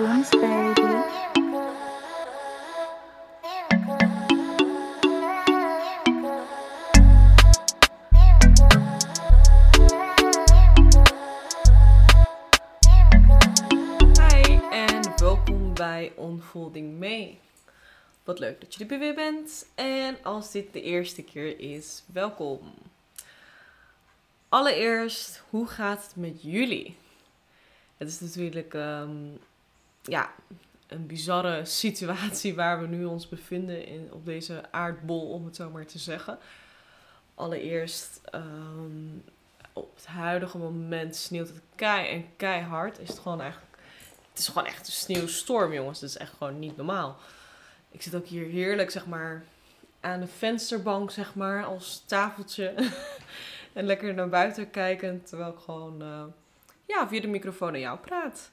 Hi en welkom bij Onfolding Mee. Wat leuk dat je er weer bent. En als dit de eerste keer is, welkom. Allereerst, hoe gaat het met jullie? Het is natuurlijk ehm, ja, een bizarre situatie waar we nu ons bevinden in, op deze aardbol, om het zo maar te zeggen. Allereerst, ehm, op het huidige moment sneeuwt het kei en keihard. Is het gewoon eigenlijk het is gewoon echt een sneeuwstorm, jongens. Dat is echt gewoon niet normaal. Ik zit ook hier heerlijk, zeg maar, aan de vensterbank, zeg maar, als tafeltje. en lekker naar buiten kijken, terwijl ik gewoon, eh, ja, via de microfoon naar jou praat.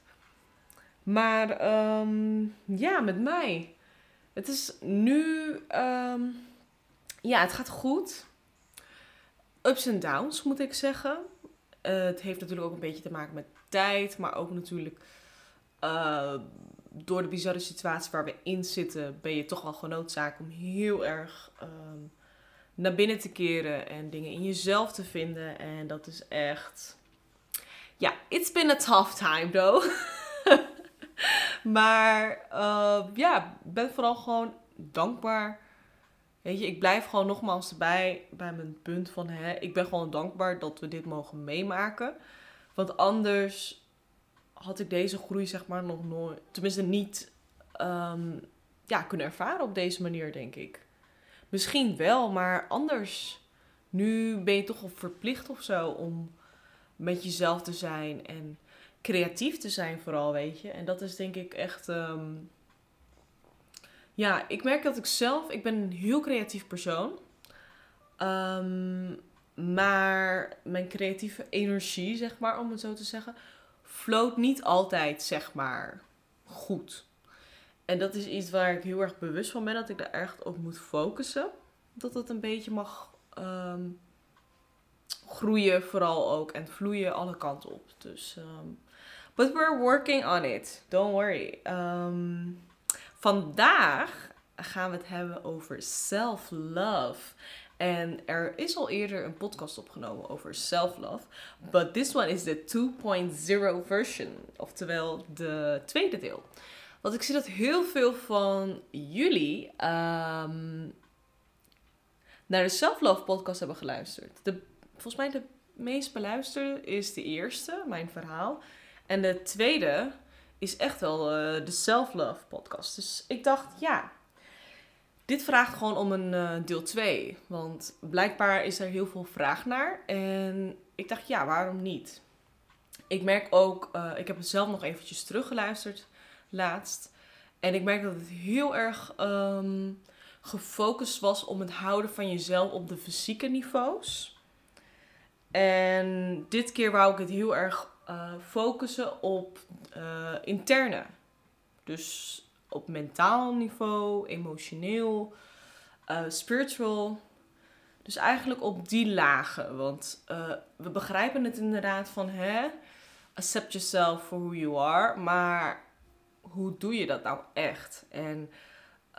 Maar, ehm, ja, met mij. Het is nu, ehm, ja, het gaat goed. Ups en downs, moet ik zeggen. Eh, het heeft natuurlijk ook een beetje te maken met tijd, maar ook natuurlijk uh, door de bizarre situatie waar we in zitten, ben je toch wel genoodzaakt om heel erg um, naar binnen te keren en dingen in jezelf te vinden. En dat is echt. Ja, it's been a tough time though. maar uh, ja, ben vooral gewoon dankbaar. Weet je, ik blijf gewoon nogmaals erbij bij mijn punt van hè, ik ben gewoon dankbaar dat we dit mogen meemaken. Want anders had ik deze groei zeg maar nog nooit, tenminste niet um, ja, kunnen ervaren op deze manier, denk ik. Misschien wel, maar anders. Nu ben je toch verplicht of zo om met jezelf te zijn en creatief te zijn vooral, weet je. En dat is denk ik echt... Um, ja, ik merk dat ik zelf... Ik ben een heel creatief persoon. Um, maar mijn creatieve energie, zeg maar, om het zo te zeggen floot niet altijd, zeg maar, goed. En dat is iets waar ik heel erg bewust van ben, dat ik daar echt op moet focussen. Dat het een beetje mag um, groeien, vooral ook, en vloeien alle kanten op. Dus, um, but we're working on it. Don't worry. Um, vandaag gaan we het hebben over self-love. En er is al eerder een podcast opgenomen over self-love. But this one is de 2.0 version. Oftewel de tweede deel. Want ik zie dat heel veel van jullie um, naar de self-love podcast hebben geluisterd. De, volgens mij de meest beluisterde is de eerste, mijn verhaal. En de tweede is echt wel uh, de self-love podcast. Dus ik dacht, ja, dit vraagt gewoon om een uh, deel 2. Want blijkbaar is er heel veel vraag naar. En ik dacht, ja, waarom niet? Ik merk ook, uh, ik heb het zelf nog eventjes teruggeluisterd laatst. En ik merk dat het heel erg um, gefocust was om het houden van jezelf op de fysieke niveaus. En dit keer wou ik het heel erg uh, focussen op interne. Dus op mentaal niveau, emotioneel, uh, spiritual. Dus eigenlijk op die lagen. Want we begrijpen het inderdaad van hè, accept yourself for who you are. Maar hoe doe je dat nou echt? En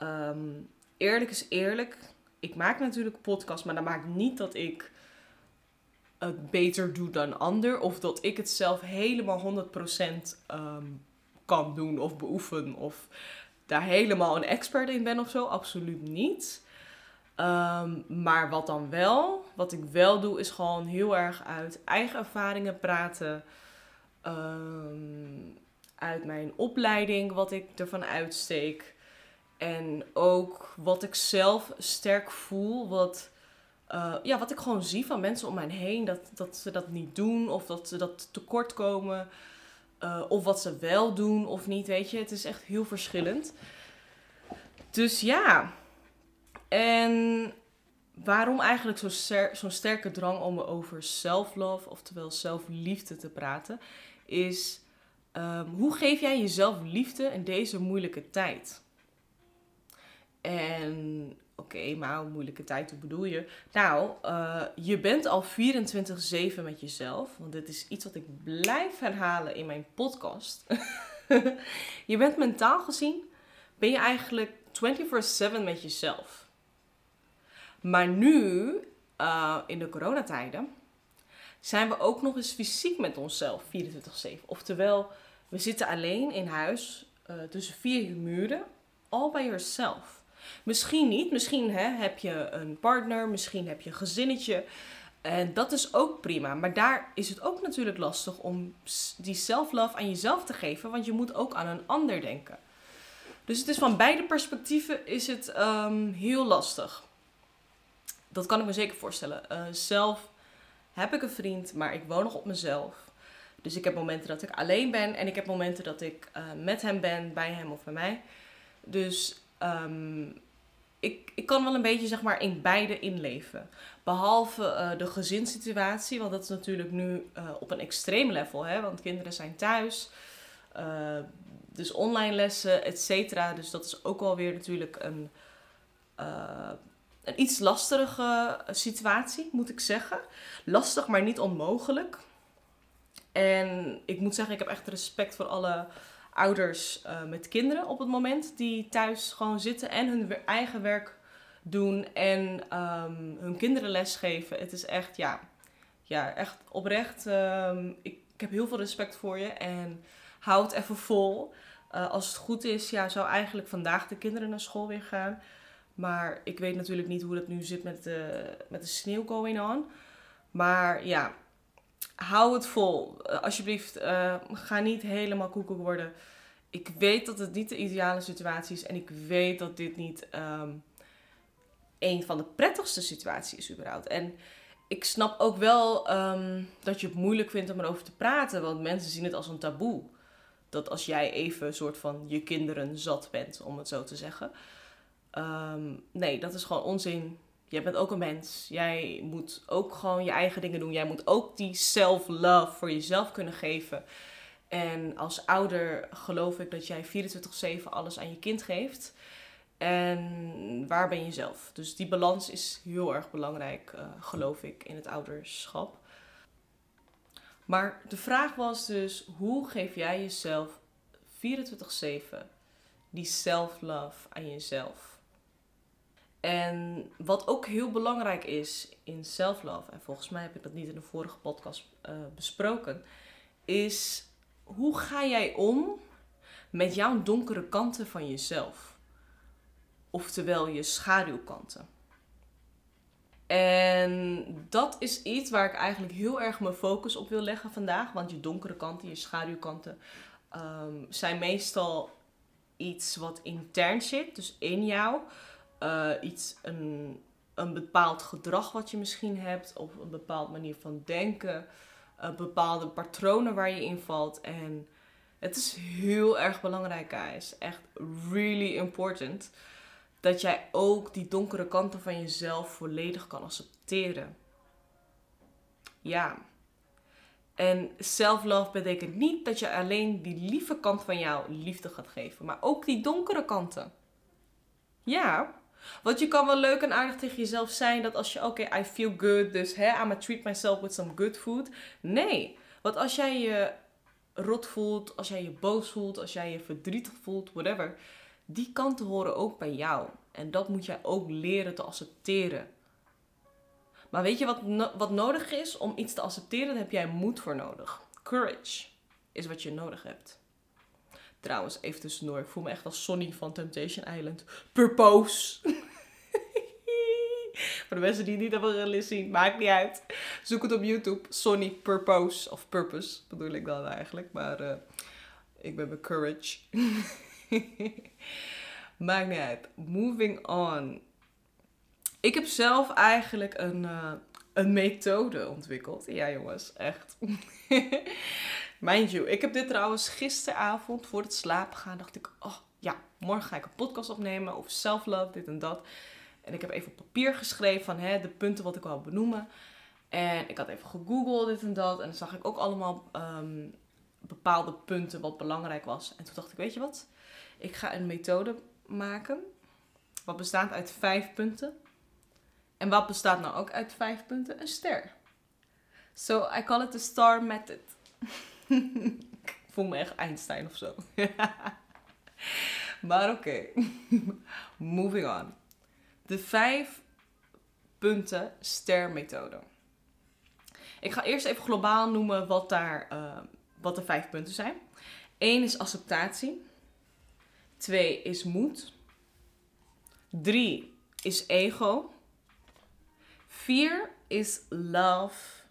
um, eerlijk is eerlijk. Ik maak natuurlijk podcast, maar dat maakt niet dat ik het beter doe dan ander. Of dat ik het zelf helemaal 100% um, kan doen of beoefen. Of daar helemaal een expert in ben of zo. Absoluut niet. Um, maar wat dan wel, wat ik wel doe, is gewoon heel erg uit eigen ervaringen praten. Um, uit mijn opleiding, wat ik ervan uitsteek. En ook wat ik zelf sterk voel. Wat, uh, ja, wat ik gewoon zie van mensen om mij heen. Dat, dat ze dat niet doen of dat ze dat tekort komen. Uh, of wat ze wel doen of niet, weet je. Het is echt heel verschillend. Dus ja. En waarom eigenlijk zo'n ster zo sterke drang om over self-love, oftewel zelfliefde te praten, is um, hoe geef jij jezelf liefde in deze moeilijke tijd? En oké, maar moeilijke tijd, hoe bedoel je? Nou, uh, je bent al 24-7 met jezelf. Want dit is iets wat ik blijf herhalen in mijn podcast. je bent mentaal gezien, ben je eigenlijk 24/7 met jezelf. Maar nu, uh, in de coronatijden, zijn we ook nog eens fysiek met onszelf 24/7. Oftewel, we zitten alleen in huis uh, tussen vier muren, all by yourself. Misschien niet, misschien hè, heb je een partner, misschien heb je een gezinnetje. En dat is ook prima. Maar daar is het ook natuurlijk lastig om die self-love aan jezelf te geven, want je moet ook aan een ander denken. Dus het is van beide perspectieven is het um, heel lastig. Dat kan ik me zeker voorstellen. Uh, zelf heb ik een vriend, maar ik woon nog op mezelf. Dus ik heb momenten dat ik alleen ben en ik heb momenten dat ik uh, met hem ben, bij hem of bij mij. Dus um, ik, ik kan wel een beetje zeg maar in beide inleven. Behalve uh, de gezinssituatie, want dat is natuurlijk nu uh, op een extreem level. Hè? Want kinderen zijn thuis, uh, dus online lessen, et cetera. Dus dat is ook alweer natuurlijk een, een iets lastige situatie, moet ik zeggen. Lastig, maar niet onmogelijk. En ik moet zeggen, ik heb echt respect voor alle ouders uh, met kinderen op het moment die thuis gewoon zitten en hun eigen werk doen en um, hun kinderen lesgeven. Het is echt, ja, ja echt oprecht. Um, ik, heb heel veel respect voor je en houd even vol. Uh, als het goed is, ja, zou eigenlijk vandaag de kinderen naar school weer gaan. Maar ik weet natuurlijk niet hoe dat nu zit met de, met de sneeuw going on. Maar ja, hou het vol. Uh, alsjeblieft, uh, ga niet helemaal koekoek worden. Ik weet dat het niet de ideale situatie is. En ik weet dat dit niet um, een van de prettigste situaties is überhaupt. En ik snap ook wel um, dat je het moeilijk vindt om erover te praten. Want mensen zien het als een taboe. Dat als jij even een soort van je kinderen zat bent, om het zo te zeggen. Um, nee, dat is gewoon onzin. Jij bent ook een mens. Jij moet ook gewoon je eigen dingen doen. Jij moet ook die self-love voor jezelf kunnen geven. En als ouder geloof ik dat jij 24-7 alles aan je kind geeft. En waar ben je zelf? Dus die balans is heel erg belangrijk, uh, geloof ik, in het ouderschap. Maar de vraag was dus: hoe geef jij jezelf 24-7 die self-love aan jezelf? En wat ook heel belangrijk is in self-love, en volgens mij heb ik dat niet in de vorige podcast uh, besproken, is hoe ga jij om met jouw donkere kanten van jezelf? Oftewel je schaduwkanten. En dat is iets waar ik eigenlijk heel erg mijn focus op wil leggen vandaag. Want je donkere kanten, je schaduwkanten, um, zijn meestal iets wat intern zit, dus in jou. Uh, iets, een, een bepaald gedrag wat je misschien hebt, of een bepaalde manier van denken, uh, bepaalde patronen waar je in valt. En het is heel erg belangrijk, guys. Echt really important. Dat jij ook die donkere kanten van jezelf volledig kan accepteren. Ja. En self-love betekent niet dat je alleen die lieve kant van jou liefde gaat geven, maar ook die donkere kanten. Ja, want je kan wel leuk en aardig tegen jezelf zijn dat als je, oké, okay, I feel good, dus hè, I'm gonna treat myself with some good food. Nee, want als jij je rot voelt, als jij je boos voelt, als jij je verdrietig voelt, whatever, die kanten horen ook bij jou. En dat moet jij ook leren te accepteren. Maar weet je wat, wat nodig is om iets te accepteren? Daar heb jij moed voor nodig. Courage is wat je nodig hebt. Trouwens, even tussendoor. Ik voel me echt als Sonny van Temptation Island. Purpose. Voor de mensen die het niet hebben willen zien, maakt niet uit. Zoek het op YouTube. Sonny Purpose. Of Purpose bedoel ik dan eigenlijk. Maar uh, ik ben bij Courage. maakt niet uit. Moving on. Ik heb zelf eigenlijk een, uh, een methode ontwikkeld. Ja, jongens, echt. Mind you, ik heb dit trouwens gisteravond voor het slapen gaan. Dacht ik, oh ja, morgen ga ik een podcast opnemen over self-love, dit en dat. En ik heb even op papier geschreven van hè, de punten wat ik wil benoemen. En ik had even gegoogeld, dit en dat. En dan zag ik ook allemaal um, bepaalde punten wat belangrijk was. En toen dacht ik, weet je wat? Ik ga een methode maken. Wat bestaat uit vijf punten. En wat bestaat nou ook uit vijf punten? Een ster. So I call it the star method. voel me echt Einstein of zo. maar oké. Moving on. De vijf punten stermethode. Ik ga eerst even globaal noemen wat, daar, uh, wat de vijf punten zijn. Eén is acceptatie. Twee is moed. Drie is ego. Vier is love.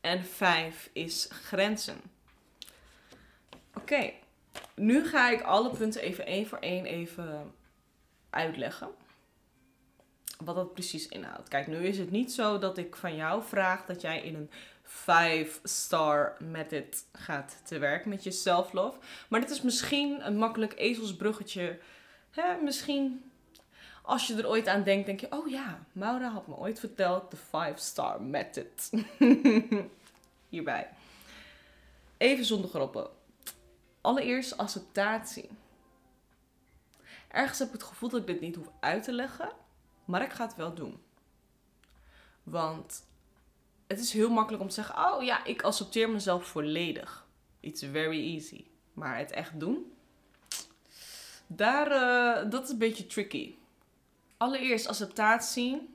En vijf is grenzen. Oké, nu ga ik alle punten even één voor één even uitleggen. Wat dat precies inhoudt. Kijk, nu is het niet zo dat ik van jou vraag dat jij in een 5-star method gaat te werk met je self-love. Maar dit is misschien een makkelijk ezelsbruggetje. Hè, misschien als je er ooit aan denkt, denk je: oh ja, Maura had me ooit verteld de 5-star method. Hierbij. Even zonder groppen. Allereerst acceptatie. Ergens heb ik het gevoel dat ik dit niet hoef uit te leggen, maar ik ga het wel doen. Want het is heel makkelijk om te zeggen: Oh ja, ik accepteer mezelf volledig. It's very easy. Maar het echt doen, daar, uh, dat is een beetje tricky. Allereerst acceptatie.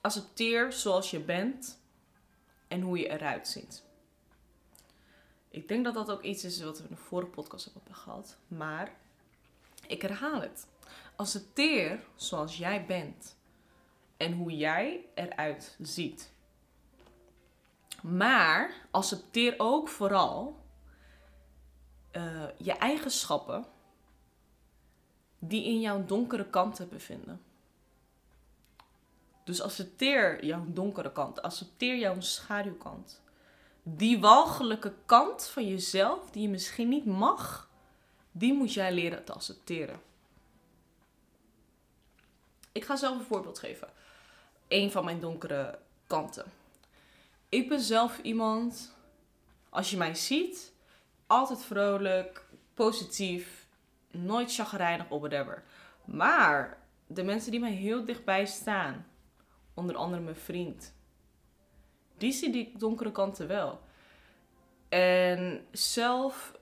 Accepteer zoals je bent en hoe je eruit ziet. Ik denk dat dat ook iets is wat we in de vorige podcast hebben gehad. Maar ik herhaal het. Accepteer zoals jij bent en hoe jij eruit ziet. Maar accepteer ook vooral uh, je eigenschappen die in jouw donkere kanten bevinden. Dus accepteer jouw donkere kant, accepteer jouw schaduwkant. Die walgelijke kant van jezelf die je misschien niet mag, die moet jij leren te accepteren. Ik ga zelf een voorbeeld geven. Een van mijn donkere kanten. Ik ben zelf iemand, als je mij ziet, altijd vrolijk, positief, nooit chagrijnig of whatever. Maar de mensen die mij heel dichtbij staan, onder andere mijn vriend, die zien die donkere kanten wel. En zelf,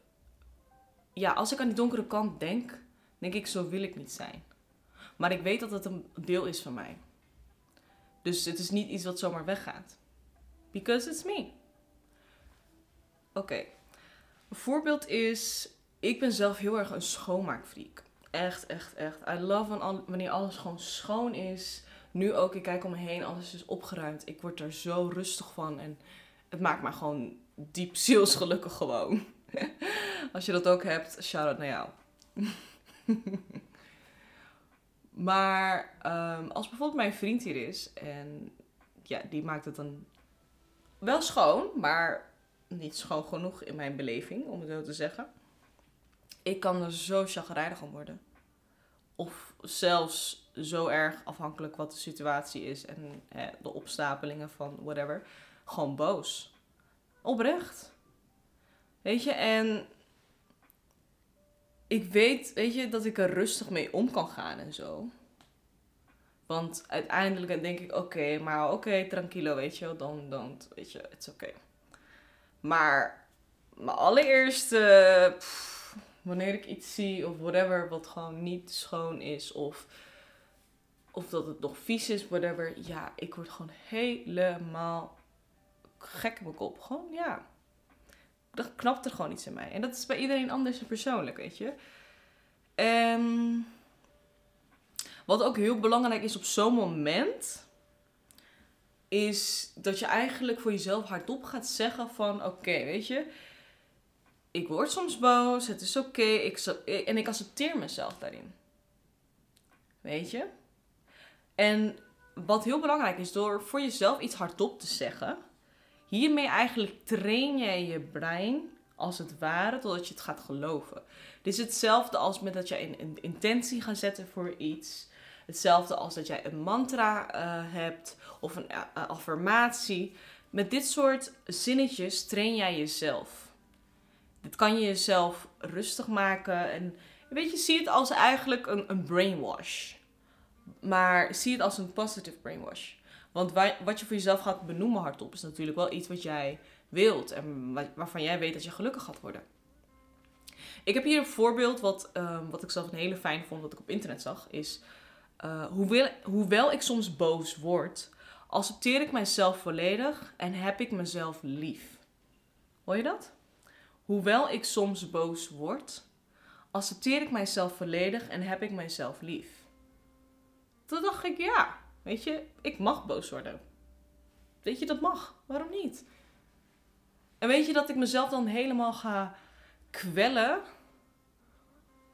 ja, als ik aan die donkere kant denk, denk ik, zo wil ik niet zijn. Maar ik weet dat het een deel is van mij. Dus het is niet iets wat zomaar weggaat. Because it's me. Oké. Een voorbeeld is, ik ben zelf heel erg een schoonmaakfreak. Echt, echt, echt. I love wanneer alles gewoon schoon is. Nu ook, ik kijk om me heen, alles is opgeruimd. Ik word er zo rustig van en het maakt me gewoon diep zielsgelukkig gewoon. Als je dat ook hebt, shout-out naar jou. maar um, als bijvoorbeeld mijn vriend hier is en ja, die maakt het dan wel schoon, maar niet schoon genoeg in mijn beleving, om het zo te zeggen. Ik kan er zo chagrijnig om worden. Of zelfs zo erg afhankelijk wat de situatie is en de opstapelingen van whatever. Gewoon boos. Oprecht. Weet je, en ik weet, weet je, dat ik er rustig mee om kan gaan en zo. Want uiteindelijk denk ik, oké, maar oké, tranquilo, weet je, dan, dan, weet je, het is oké. Maar mijn allereerste, wanneer ik iets zie of whatever, wat gewoon niet schoon is of, of dat het nog vies is, whatever, ja, ik word gewoon helemaal gek in mijn kop. Gewoon, ja. Dan knapt er gewoon iets in mij. En dat is bij iedereen anders en persoonlijk, weet je. En wat ook heel belangrijk is op zo'n moment, is dat je eigenlijk voor jezelf hardop gaat zeggen van oké, weet je, ik word soms boos, het is oké, ik, en ik accepteer mezelf daarin. Weet je? En wat heel belangrijk is, door voor jezelf iets hardop te zeggen, hiermee eigenlijk train jij je brein als het ware totdat je het gaat geloven. Dit is hetzelfde als met dat je een intentie gaat zetten voor iets. Hetzelfde als dat jij een mantra uh, hebt of een uh, affirmatie. Met dit soort zinnetjes train jij jezelf. Dit kan je jezelf rustig maken. En weet je, zie het als eigenlijk een, een brainwash. Maar zie het als een positive brainwash. Want wat je voor jezelf gaat benoemen hardop is natuurlijk wel iets wat jij wilt en waarvan jij weet dat je gelukkig gaat worden. Ik heb hier een voorbeeld wat, ehm, wat ik zelf een hele fijn vond, wat ik op internet zag. Is, uh, hoewel, hoewel ik soms boos word, accepteer ik mijzelf volledig en heb ik mezelf lief. Hoor je dat? Hoewel ik soms boos word, accepteer ik mijzelf volledig en heb ik mijzelf lief. Toen dacht ik, ja, weet je, ik mag boos worden. Weet je, dat mag. Waarom niet? En weet je dat ik mezelf dan helemaal ga kwellen?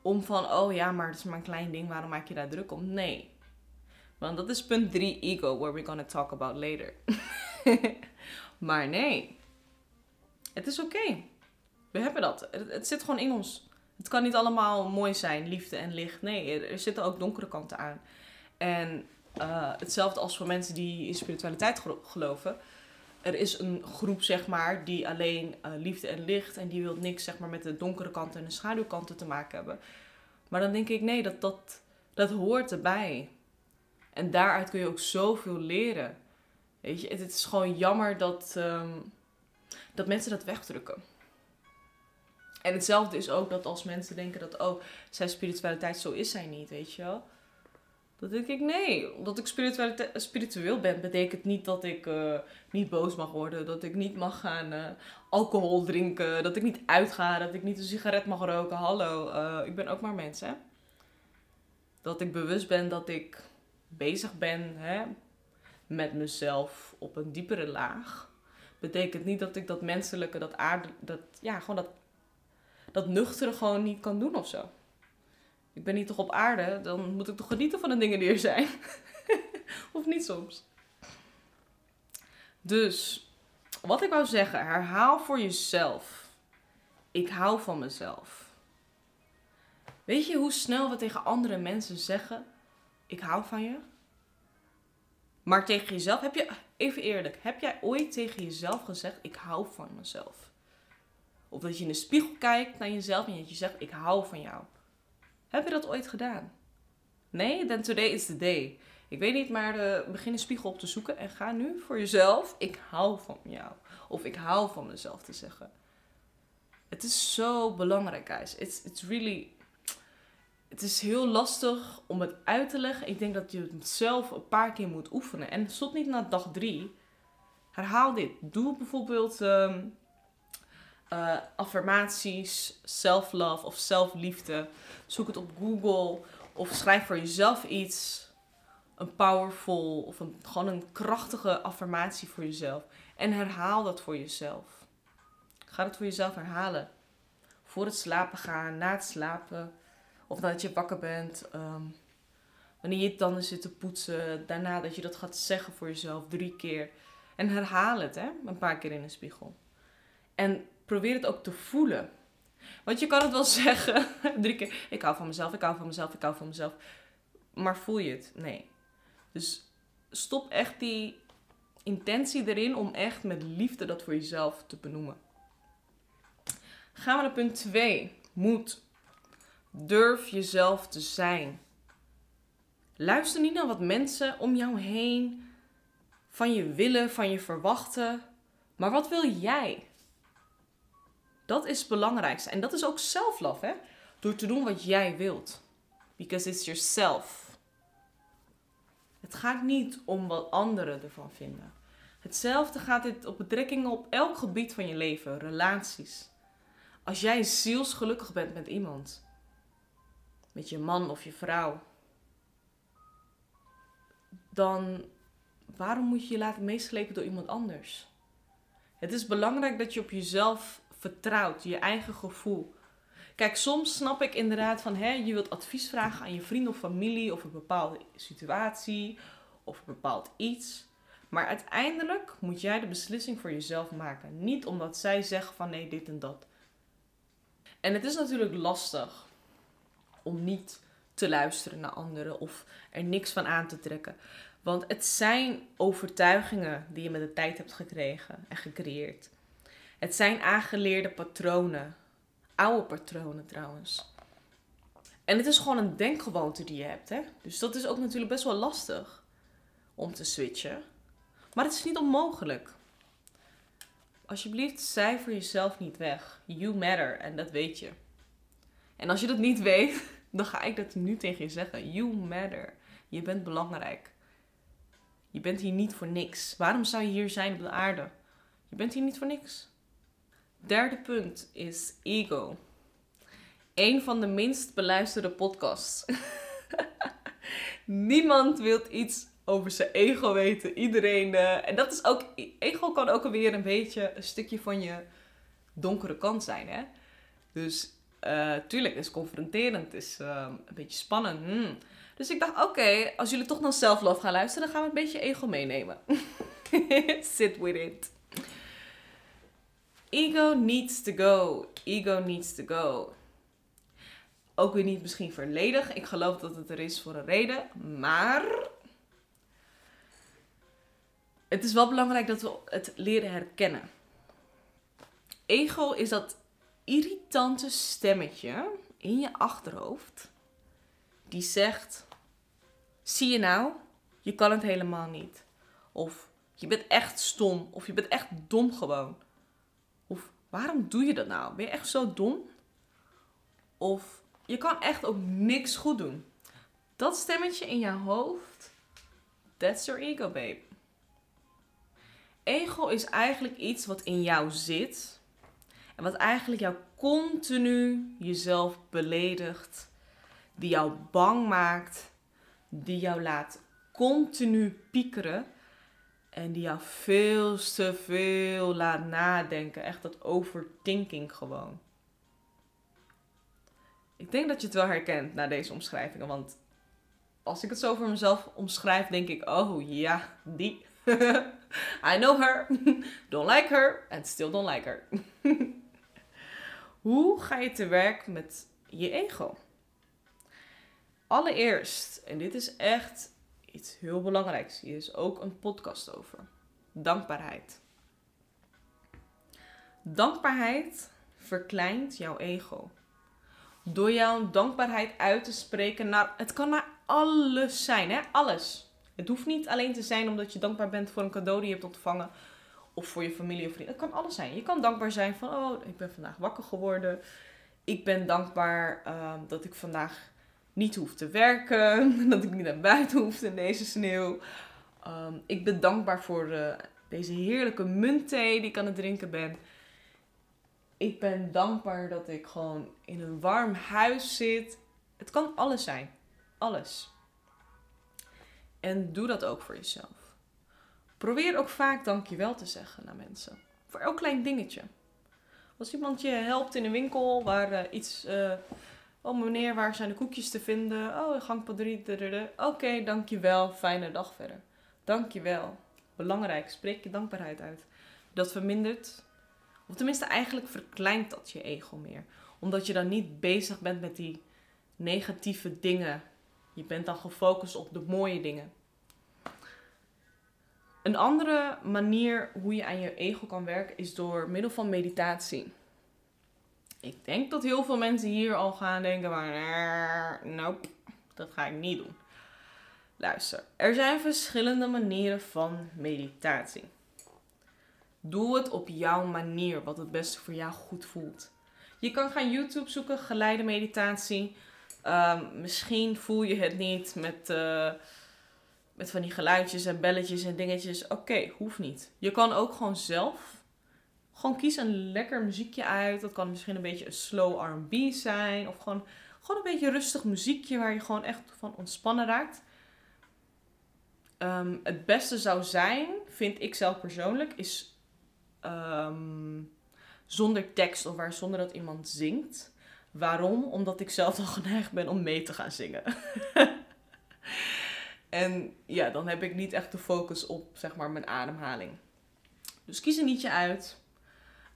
Om van, oh ja, maar het is maar een klein ding, waarom maak je daar druk om? Nee. Want dat is punt 3 ego, where we're gonna talk about later. maar nee. Het is oké. We hebben dat. Het, zit gewoon in ons. Het kan niet allemaal mooi zijn, liefde en licht. Nee, er, zitten ook donkere kanten aan. En uh, hetzelfde als voor mensen die in spiritualiteit geloven. Er is een groep, zeg maar, die alleen uh, liefde en licht en die wil niks, zeg maar, met de donkere kanten en de schaduwkanten te maken hebben. Maar dan denk ik, nee, dat, dat, dat hoort erbij. En daaruit kun je ook zoveel leren. Weet je, het, is gewoon jammer dat, um, dat mensen dat wegdrukken. En hetzelfde is ook dat als mensen denken dat, oh, zijn spiritualiteit, zo is zij niet, weet je wel. Dat denk ik, nee. Omdat ik spiritueel ben, betekent niet dat ik uh, niet boos mag worden. Dat ik niet mag gaan uh, alcohol drinken. Dat ik niet uitga. Dat ik niet een sigaret mag roken. Hallo, uh, ik ben ook maar mens, hè. Dat ik bewust ben dat ik bezig ben hè, met mezelf op een diepere laag. Betekent niet dat ik dat menselijke, dat aarde, dat, ja, gewoon dat, dat nuchtere gewoon niet kan doen of zo ik ben niet toch op aarde, dan moet ik toch genieten van de dingen die er zijn. of niet soms. Dus, wat ik wou zeggen, herhaal voor jezelf. Ik hou van mezelf. Weet je hoe snel we tegen andere mensen zeggen: Ik hou van je? Maar tegen jezelf, heb je, even eerlijk, heb jij ooit tegen jezelf gezegd: Ik hou van mezelf? Of dat je in de spiegel kijkt naar jezelf en dat je zegt: Ik hou van jou. Heb je dat ooit gedaan? Nee? Then today is the day. Ik weet niet, maar uh, begin een spiegel op te zoeken en ga nu voor jezelf. Ik hou van jou. Of ik hou van mezelf te zeggen. Het is zo belangrijk, guys. It's, it's really. Het is heel lastig om het uit te leggen. Ik denk dat je het zelf een paar keer moet oefenen. En tot niet na dag drie. Herhaal dit. Doe bijvoorbeeld um, uh, affirmaties, self-love of zelfliefde. Zoek het op Google of schrijf voor jezelf iets. Een powerful of een, gewoon een krachtige affirmatie voor jezelf. En herhaal dat voor jezelf. Ga het voor jezelf herhalen. Voor het slapen gaan, na het slapen. Of nadat je wakker bent. Ehm, wanneer je tanden zit te poetsen. Daarna dat je dat gaat zeggen voor jezelf drie keer. En herhaal het hè, een paar keer in de spiegel. En probeer het ook te voelen. Want je kan het wel zeggen, drie keer, ik hou van mezelf, ik hou van mezelf, ik hou van mezelf. Maar voel je het? Nee. Dus stop echt die intentie erin om echt met liefde dat voor jezelf te benoemen. Gaan we naar punt 2. Moed. Durf jezelf te zijn. Luister niet naar wat mensen om jou heen van je willen, van je verwachten. Maar wat wil jij? Dat is het belangrijkste. En dat is ook self-love, hè? Door te doen wat jij wilt. Because it's yourself. Het gaat niet om wat anderen ervan vinden. Hetzelfde gaat dit op betrekkingen op elk gebied van je leven. Relaties. Als jij zielsgelukkig bent met iemand. Met je man of je vrouw. Dan waarom moet je je laten meeslepen door iemand anders? Het is belangrijk dat je op jezelf vertrouwt, je eigen gevoel. Kijk, soms snap ik inderdaad van, hè, je wilt advies vragen aan je vriend of familie over een bepaalde situatie of een bepaald iets. Maar uiteindelijk moet jij de beslissing voor jezelf maken. Niet omdat zij zeggen van nee, dit en dat. En het is natuurlijk lastig om niet te luisteren naar anderen of er niks van aan te trekken. Want het zijn overtuigingen die je met de tijd hebt gekregen en gecreëerd. Het zijn aangeleerde patronen. Oude patronen trouwens. En het is gewoon een denkgewoonte die je hebt. Hè? Dus dat is ook natuurlijk best wel lastig om te switchen. Maar het is niet onmogelijk. Alsjeblieft, voor jezelf niet weg. You matter en dat weet je. En als je dat niet weet, dan ga ik dat nu tegen je zeggen. You matter. Je bent belangrijk. Je bent hier niet voor niks. Waarom zou je hier zijn op de aarde? Je bent hier niet voor niks. Derde punt is ego. Een van de minst beluisterde podcasts. Niemand wil iets over zijn ego weten. Iedereen. eh, en dat is ook. Ego kan ook alweer een beetje een stukje van je donkere kant zijn, hè? Dus eh, tuurlijk, het is confronterend. Het is eh, een beetje spannend. hmm. Dus ik dacht, oké, als jullie toch naar self-love gaan luisteren, dan gaan we een beetje ego meenemen. Sit with it. Ego needs to go. Ego needs to go. Ook weer niet misschien volledig. Ik geloof dat het er is voor een reden. Maar het is wel belangrijk dat we het leren herkennen. Ego is dat irritante stemmetje in je achterhoofd die zegt: Zie je nou, je kan het helemaal niet. Of je bent echt stom. Of je bent echt dom gewoon. Waarom doe je dat nou? Ben je echt zo dom? Of je kan echt ook niks goed doen. Dat stemmetje in je hoofd, that's your ego, babe. Ego is eigenlijk iets wat in jou zit. En wat eigenlijk jou continu jezelf beledigt. Die jou bang maakt. Die jou laat continu piekeren. En die jou veel te veel laat nadenken. Echt dat overthinking gewoon. Ik denk dat je het wel herkent na deze omschrijvingen. Want als ik het zo voor mezelf omschrijf, denk ik: oh ja, die. I know her. Don't like her. And still don't like her. Hoe ga je te werk met je ego? Allereerst, en dit is echt iets heel belangrijks. Hier is ook een podcast over. Dankbaarheid. Dankbaarheid verkleint jouw ego. Door jouw dankbaarheid uit te spreken naar. Het kan naar alles zijn, hè? Alles. Het hoeft niet alleen te zijn omdat je dankbaar bent voor een cadeau die je hebt ontvangen. Of voor je familie of vrienden. Het kan alles zijn. Je kan dankbaar zijn van, oh, ik ben vandaag wakker geworden. Ik ben dankbaar ehm, dat ik vandaag niet hoef te werken. Dat ik niet naar buiten hoef in deze sneeuw. Ehm, ik ben dankbaar voor eh, deze heerlijke muntthee die ik aan het drinken ben. Ik ben dankbaar dat ik gewoon in een warm huis zit. Het kan alles zijn. Alles. En doe dat ook voor jezelf. Probeer ook vaak dankjewel te zeggen naar mensen. Voor elk klein dingetje. Als iemand je helpt in een winkel waar eh, iets... eh, oh meneer, waar zijn de koekjes te vinden? Oh, gangpad 3. Oké, dankjewel. Fijne dag verder. Dankjewel. Belangrijk, spreek je dankbaarheid uit. Dat vermindert, of tenminste eigenlijk verkleint dat je ego meer. Omdat je dan niet bezig bent met die negatieve dingen. Je bent dan gefocust op de mooie dingen. Een andere manier hoe je aan je ego kan werken is door middel van meditatie. Ik denk dat heel veel mensen hier al gaan denken van, "Eh, nope, dat ga ik niet doen. Luister, er zijn verschillende manieren van meditatie. Doe het op jouw manier, wat het beste voor jou goed voelt. Je kan gaan YouTube zoeken, geleide meditatie. Ehm, misschien voel je het niet met, eh, met van die geluidjes en belletjes en dingetjes. Oké, hoeft niet. Je kan ook gewoon zelf gewoon kies een lekker muziekje uit. Dat kan misschien een beetje een slow R&B zijn. Of gewoon, gewoon een beetje rustig muziekje waar je gewoon echt van ontspannen raakt. Ehm, het beste zou zijn, vind ik zelf persoonlijk, is ehm, zonder tekst of waar zonder dat iemand zingt. Waarom? Omdat ik zelf al geneigd ben om mee te gaan zingen. en ja, dan heb ik niet echt de focus op zeg maar mijn ademhaling. Dus kies een liedje uit.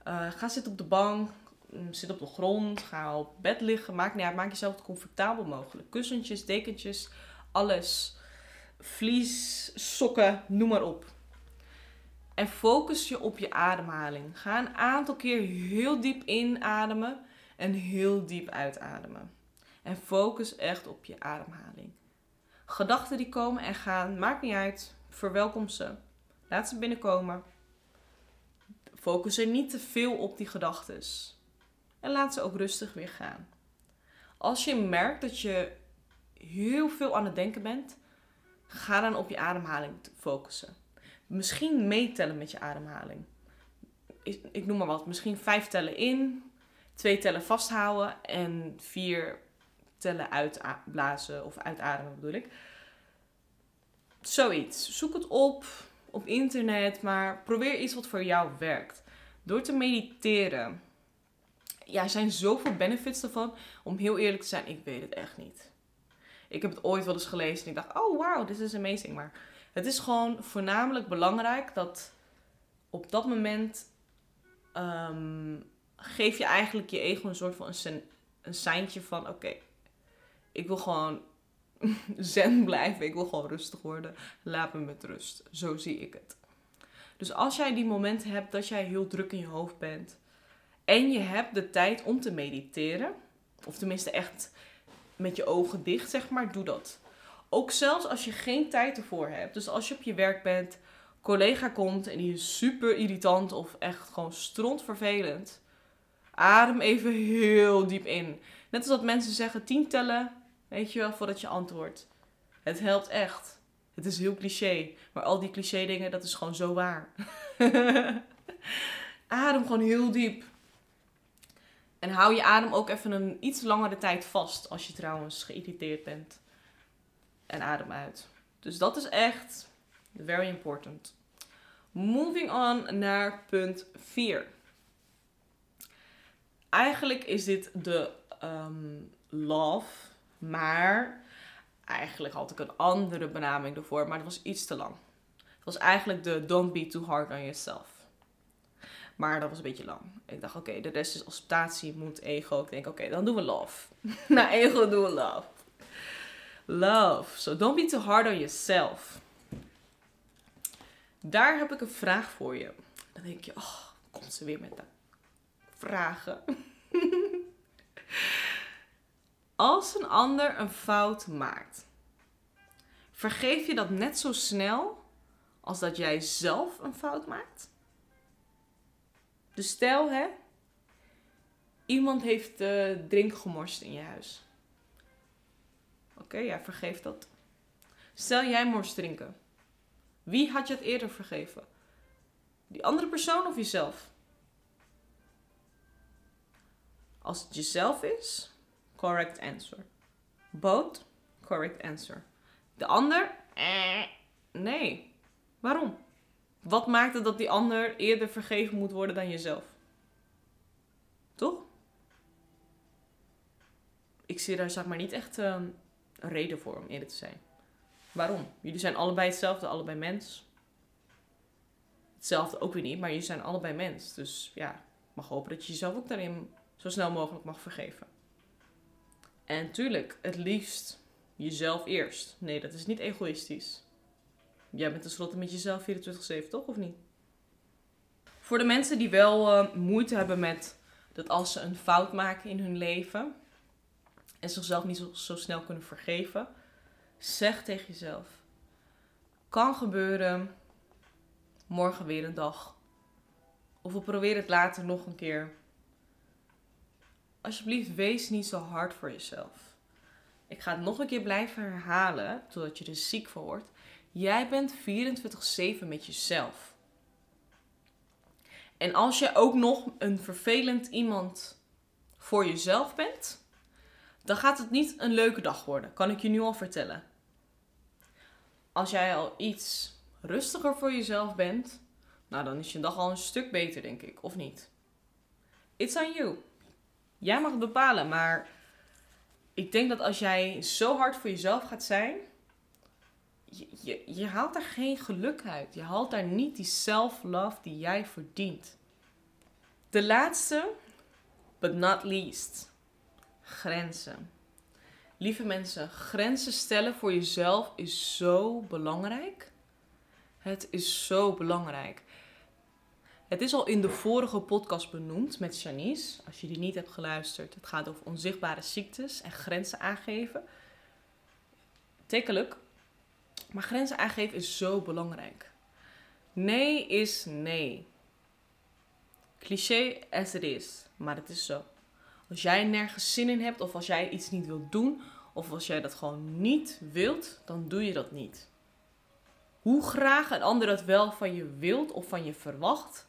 Uh, ga zitten op de bank, mm, zit op de grond, ga op bed liggen. Maak uit, maak jezelf het comfortabel mogelijk. Kussentjes, dekentjes, alles. Vlies, sokken, noem maar op. En focus je op je ademhaling. Ga een aantal keer heel diep inademen en heel diep uitademen. En focus echt op je ademhaling. Gedachten die komen en gaan, maakt niet uit. Verwelkom ze. Laat ze binnenkomen. Focus er niet te veel op die gedachten. En laat ze ook rustig weer gaan. Als je merkt dat je heel veel aan het denken bent, ga dan op je ademhaling focussen. Misschien meetellen met je ademhaling. Ik noem maar wat. Misschien vijf tellen in, twee tellen vasthouden en vier tellen uitblazen of uitademen bedoel ik. Zoiets. Zoek het op op internet, maar probeer iets wat voor jou werkt. Door te mediteren. Ja, er zijn zoveel benefits ervan. Om heel eerlijk te zijn, ik weet het echt niet. Ik heb het ooit wel eens gelezen en ik dacht, oh wow, dit is amazing. Maar het is gewoon voornamelijk belangrijk dat op dat moment ehm, geef je eigenlijk je ego een soort van een, een seintje van, oké, ik wil gewoon zen blijven. Ik wil gewoon rustig worden. Laat me met rust. Zo zie ik het. Dus als jij die momenten hebt dat jij heel druk in je hoofd bent en je hebt de tijd om te mediteren, of tenminste echt met je ogen dicht, zeg maar, doe dat. Ook zelfs als je geen tijd ervoor hebt. Dus als je op je werk bent, collega komt en die is super irritant of echt gewoon strontvervelend. Adem even heel diep in. Net als dat mensen zeggen, tien tellen, weet je wel, voordat je antwoordt. Het helpt echt. Het is heel cliché, maar al die cliché dingen, dat is gewoon zo waar. Adem gewoon heel diep. En hou je adem ook even een iets langere tijd vast als je trouwens geïrriteerd bent. En adem uit. Dus dat is echt very important. Moving on naar punt 4. Eigenlijk is dit de um, love, maar eigenlijk had ik een andere benaming ervoor, maar het was iets te lang. Het was eigenlijk de don't be too hard on yourself. Maar dat was een beetje lang. Ik dacht, oké, de rest is acceptatie, moet ego. Ik denk, oké, dan doen we love. Na ego doen we love. Love. So don't be too hard on yourself. Daar heb ik een vraag voor je. Dan denk je, oh, komt ze weer met de vragen. Als een ander een fout maakt, vergeef je dat net zo snel als dat jij zelf een fout maakt? Dus stel, hè, iemand heeft de drink gemorst in je huis. Oké, ja, vergeef dat. Stel jij morst drinken. Wie had je het eerder vergeven? Die andere persoon of jezelf? Als het jezelf is, correct answer. Both, correct answer. De ander, eh, nee. Waarom? Wat maakt het dat die ander eerder vergeven moet worden dan jezelf? Toch? Ik zie daar zeg maar niet echt ehm, een reden voor om eerder te zijn. Waarom? Jullie zijn allebei hetzelfde, allebei mens. Hetzelfde ook weer niet, maar jullie zijn allebei mens. Dus ja, mag hopen dat je jezelf ook daarin zo snel mogelijk mag vergeven. En tuurlijk, het liefst jezelf eerst. Nee, dat is niet egoïstisch. Jij bent tenslotte met jezelf 24-7, toch? Of niet? Voor de mensen die wel uh, moeite hebben met dat als ze een fout maken in hun leven en zichzelf niet zo, zo snel kunnen vergeven, zeg tegen jezelf: kan gebeuren, morgen weer een dag. Of we proberen het later nog een keer. Alsjeblieft, wees niet zo hard voor jezelf. Ik ga het nog een keer blijven herhalen, totdat je er ziek van wordt. Jij bent 24-7 met jezelf. En als je ook nog een vervelend iemand voor jezelf bent, dan gaat het niet een leuke dag worden. Kan ik je nu al vertellen. Als jij al iets rustiger voor jezelf bent, nou dan is je dag al een stuk beter, denk ik, of niet? It's on you. Jij mag het bepalen, maar ik denk dat als jij zo hard voor jezelf gaat zijn, je, je, je haalt daar geen geluk uit. Je haalt daar niet die self-love die jij verdient. De laatste, but not least, grenzen. Lieve mensen, grenzen stellen voor jezelf is zo belangrijk. Het is zo belangrijk. Het is al in de vorige podcast benoemd met Janice. Als je die niet hebt geluisterd, het gaat over onzichtbare ziektes en grenzen aangeven. Look. Maar grenzen aangeven is zo belangrijk. Nee is nee. Cliché as it is, maar het is zo. Als jij nergens zin in hebt, of als jij iets niet wilt doen, of als jij dat gewoon niet wilt, dan doe je dat niet. Hoe graag een ander dat wel van je wilt of van je verwacht?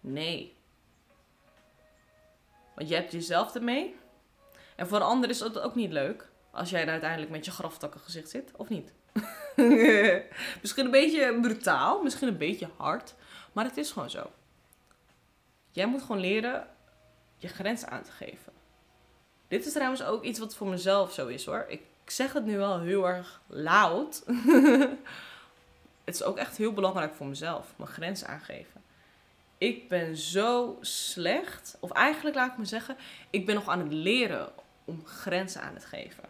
Nee. Want je hebt jezelf ermee. En voor een ander is dat ook niet leuk. Als jij er uiteindelijk met je graftakken gezicht zit, of niet? misschien een beetje brutaal, misschien een beetje hard. Maar het is gewoon zo. Jij moet gewoon leren je grens aan te geven. Dit is trouwens ook iets wat voor mezelf zo is hoor. Ik zeg het nu wel heel erg luid. het is ook echt heel belangrijk voor mezelf. Mijn grens aangeven. Ik ben zo slecht. Of eigenlijk laat ik me zeggen. Ik ben nog aan het leren om grenzen aan te geven.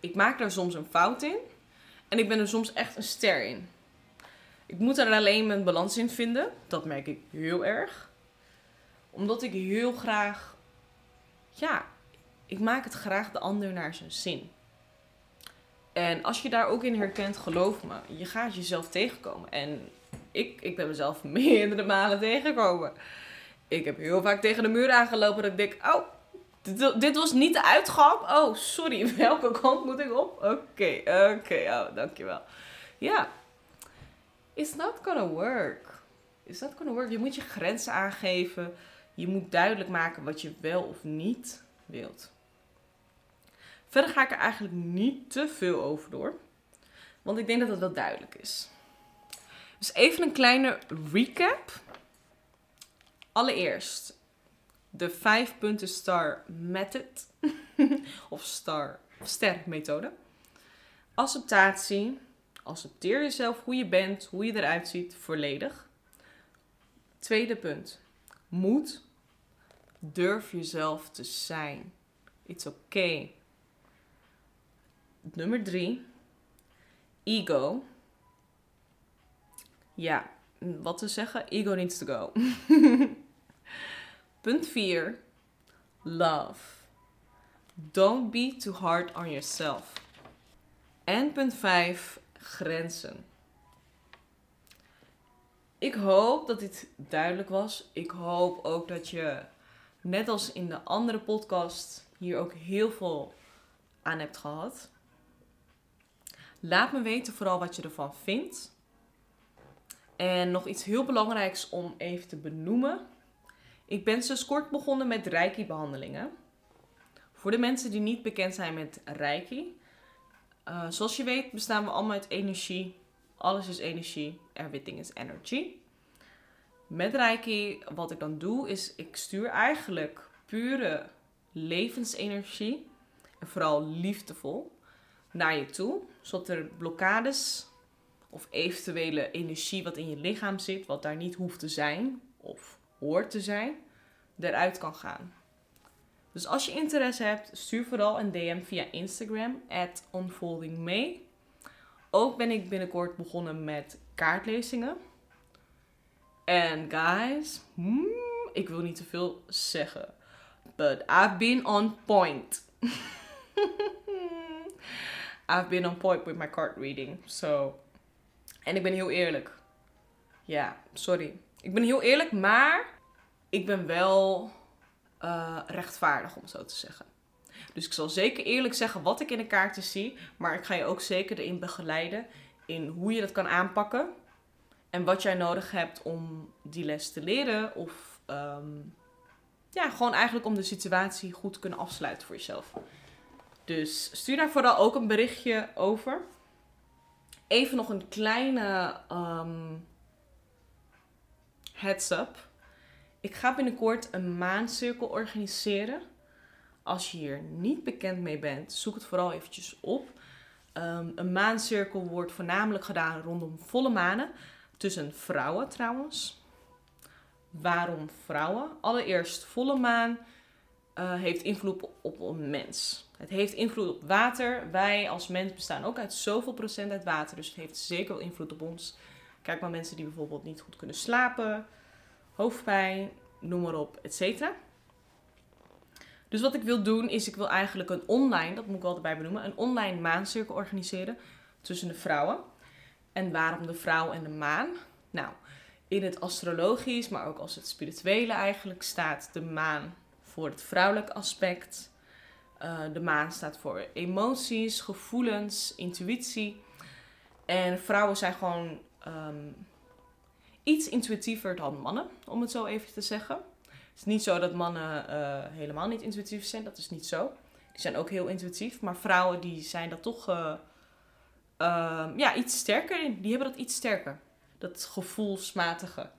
Ik maak daar soms een fout in. En ik ben er soms echt een ster in. Ik moet er alleen mijn balans in vinden. Dat merk ik heel erg. Omdat ik heel graag. Ja, ik maak het graag de ander naar zijn zin. En als je daar ook in herkent, geloof me, je gaat jezelf tegenkomen. En ik, ik ben mezelf meerdere malen tegengekomen. Ik heb heel vaak tegen de muur aangelopen dat ik denk, oh, dit, dit was niet de uitgang. Oh, sorry, welke kant moet ik op? Oké, oké, oh, dankjewel. Ja, it's not gonna work. It's not gonna work. Je moet je grenzen aangeven. Je moet duidelijk maken wat je wel of niet wilt. Verder ga ik er eigenlijk niet te veel over door. Want ik denk dat het wel duidelijk is. Dus even een kleine recap. Allereerst de 5 punten star method. of star ster methode. Acceptatie. Accepteer jezelf hoe je bent, hoe je eruit ziet, volledig. Tweede punt. Moed. Durf jezelf te zijn. It's okay. Nummer drie. Ego. Ja, wat te zeggen? Ego needs to go. Punt 4. Love. Don't be too hard on yourself. En punt 5. Grenzen. Ik hoop dat dit duidelijk was. Ik hoop ook dat je, net als in de andere podcast, hier ook heel veel aan hebt gehad. Laat me weten vooral wat je ervan vindt. En nog iets heel belangrijks om even te benoemen. Ik ben sinds kort begonnen met Reiki-behandelingen. Voor de mensen die niet bekend zijn met Reiki. Uh, zoals je weet bestaan we allemaal uit energie. Alles is energie. Everything is energy. Met Reiki, wat ik dan doe, is ik stuur eigenlijk pure levensenergie. En vooral liefdevol naar je toe. Zodat er blokkades of eventuele energie wat in je lichaam zit, wat daar niet hoeft te zijn of hoort te zijn, eruit kan gaan. Dus als je interesse hebt, stuur vooral een DM via Instagram, at unfoldingmay. Ook ben ik binnenkort begonnen met kaartlezingen. En guys, hmm, ik wil niet te veel zeggen. But I've been on point. I've been on point with my card reading. So. En ik ben heel eerlijk. Ja, sorry. Ik ben heel eerlijk, maar ik ben wel uh, rechtvaardig, om zo te zeggen. Dus ik zal zeker eerlijk zeggen wat ik in de kaarten zie. Maar ik ga je ook zeker erin begeleiden in hoe je dat kan aanpakken. En wat jij nodig hebt om die les te leren. Of um, ja, gewoon eigenlijk om de situatie goed te kunnen afsluiten voor jezelf. Dus stuur daar vooral ook een berichtje over. Even nog een kleine um, heads up. Ik ga binnenkort een maancirkel organiseren. Als je hier niet bekend mee bent, zoek het vooral eventjes op. Um, een maancirkel wordt voornamelijk gedaan rondom volle manen. Tussen vrouwen trouwens. Waarom vrouwen? Allereerst, volle maan uh, heeft invloed op een mens. Het heeft invloed op water. Wij als mens bestaan ook uit zoveel procent uit water. Dus het heeft zeker wel invloed op ons. Kijk maar mensen die bijvoorbeeld niet goed kunnen slapen, hoofdpijn, noem maar op, et cetera. Dus wat ik wil doen is, ik wil eigenlijk een online, dat moet ik wel erbij benoemen, een online maancirkel organiseren tussen de vrouwen. En waarom de vrouw en de maan? Nou, in het astrologisch, maar ook als het spirituele eigenlijk, staat de maan voor het vrouwelijke aspect. Uh, de maan staat voor emoties, gevoelens, intuïtie. En vrouwen zijn gewoon um, iets intuïtiever dan mannen, om het zo even te zeggen. Het is niet zo dat mannen uh, helemaal niet intuïtief zijn, dat is niet zo. Die zijn ook heel intuïtief, maar vrouwen die zijn dat toch uh, ja, iets sterker in. Die hebben dat iets sterker, dat gevoelsmatige.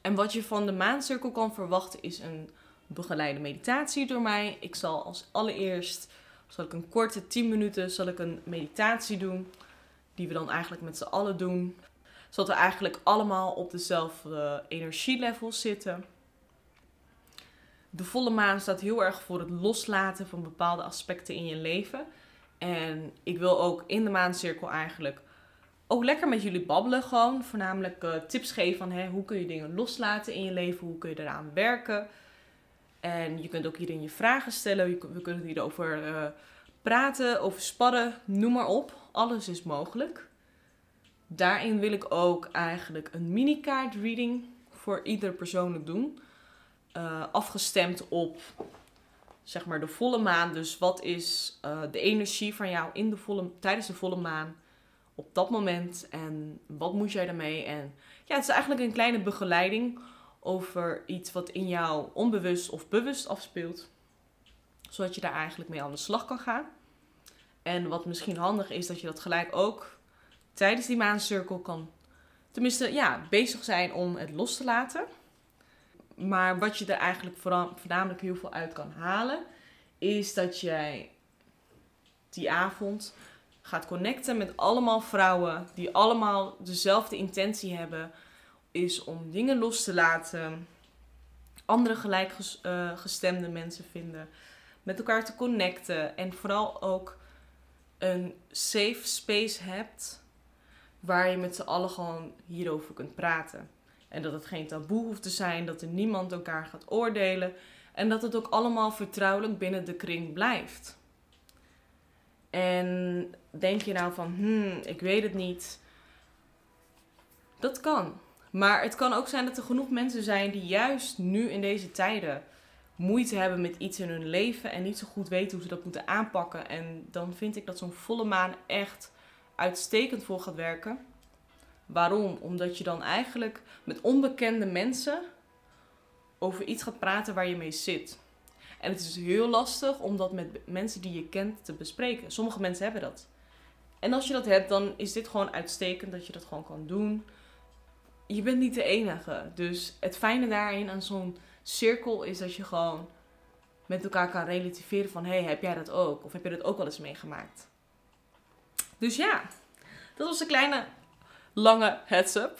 En wat je van de maancirkel kan verwachten is een begeleide meditatie door mij. Ik zal als allereerst, zal ik een korte 10 minuten, zal ik een meditatie doen. Die we dan eigenlijk met z'n allen doen. Zodat we eigenlijk allemaal op dezelfde energielevel zitten. De volle maan staat heel erg voor het loslaten van bepaalde aspecten in je leven. En ik wil ook in de maancirkel eigenlijk ook lekker met jullie babbelen. Gewoon voornamelijk uh, tips geven van hè, hoe kun je dingen loslaten in je leven. Hoe kun je eraan werken. En je kunt ook hierin je vragen stellen. We kunnen hierover uh, praten, over sparren, noem maar op. Alles is mogelijk. Daarin wil ik ook eigenlijk een mini-kaart reading voor ieder persoonlijk doen. Uh, afgestemd op zeg maar de volle maan. Dus wat is uh, de energie van jou in de volle, tijdens de volle maan op dat moment en wat moet jij daarmee? En ja, het is eigenlijk een kleine begeleiding over iets wat in jou onbewust of bewust afspeelt. Zodat je daar eigenlijk mee aan de slag kan gaan. En wat misschien handig is, dat je dat gelijk ook tijdens die maancirkel kan. Tenminste, ja, bezig zijn om het los te laten. Maar wat je er eigenlijk voornamelijk heel veel uit kan halen, is dat jij die avond gaat connecten met allemaal vrouwen die allemaal dezelfde intentie hebben is om dingen los te laten, andere gelijkgestemde uh, mensen vinden, met elkaar te connecten en vooral ook een safe space hebt waar je met z'n allen gewoon hierover kunt praten. En dat het geen taboe hoeft te zijn, dat er niemand elkaar gaat oordelen en dat het ook allemaal vertrouwelijk binnen de kring blijft. En denk je nou van, hmm, ik weet het niet. Dat kan. Maar het kan ook zijn dat er genoeg mensen zijn die juist nu in deze tijden moeite hebben met iets in hun leven en niet zo goed weten hoe ze dat moeten aanpakken. En dan vind ik dat zo'n volle maan echt uitstekend voor gaat werken. Waarom? Omdat je dan eigenlijk met onbekende mensen over iets gaat praten waar je mee zit. En het is heel lastig om dat met mensen die je kent te bespreken. Sommige mensen hebben dat. En als je dat hebt, dan is dit gewoon uitstekend dat je dat gewoon kan doen je bent niet de enige. Dus het fijne daarin aan zo'n cirkel is dat je gewoon met elkaar kan relativeren van... hey, heb jij dat ook? Of heb je dat ook wel eens meegemaakt? Dus ja, dat was een kleine, lange heads-up.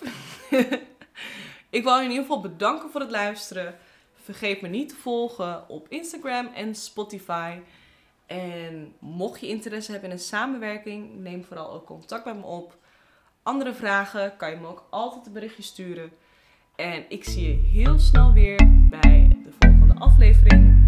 ik wil je in ieder geval bedanken voor het luisteren. Vergeet me niet te volgen op Instagram en Spotify. En mocht je interesse hebben in een samenwerking, neem vooral ook contact met me op andere vragen kan je me ook altijd een berichtje sturen. En ik zie je heel snel weer bij de volgende aflevering.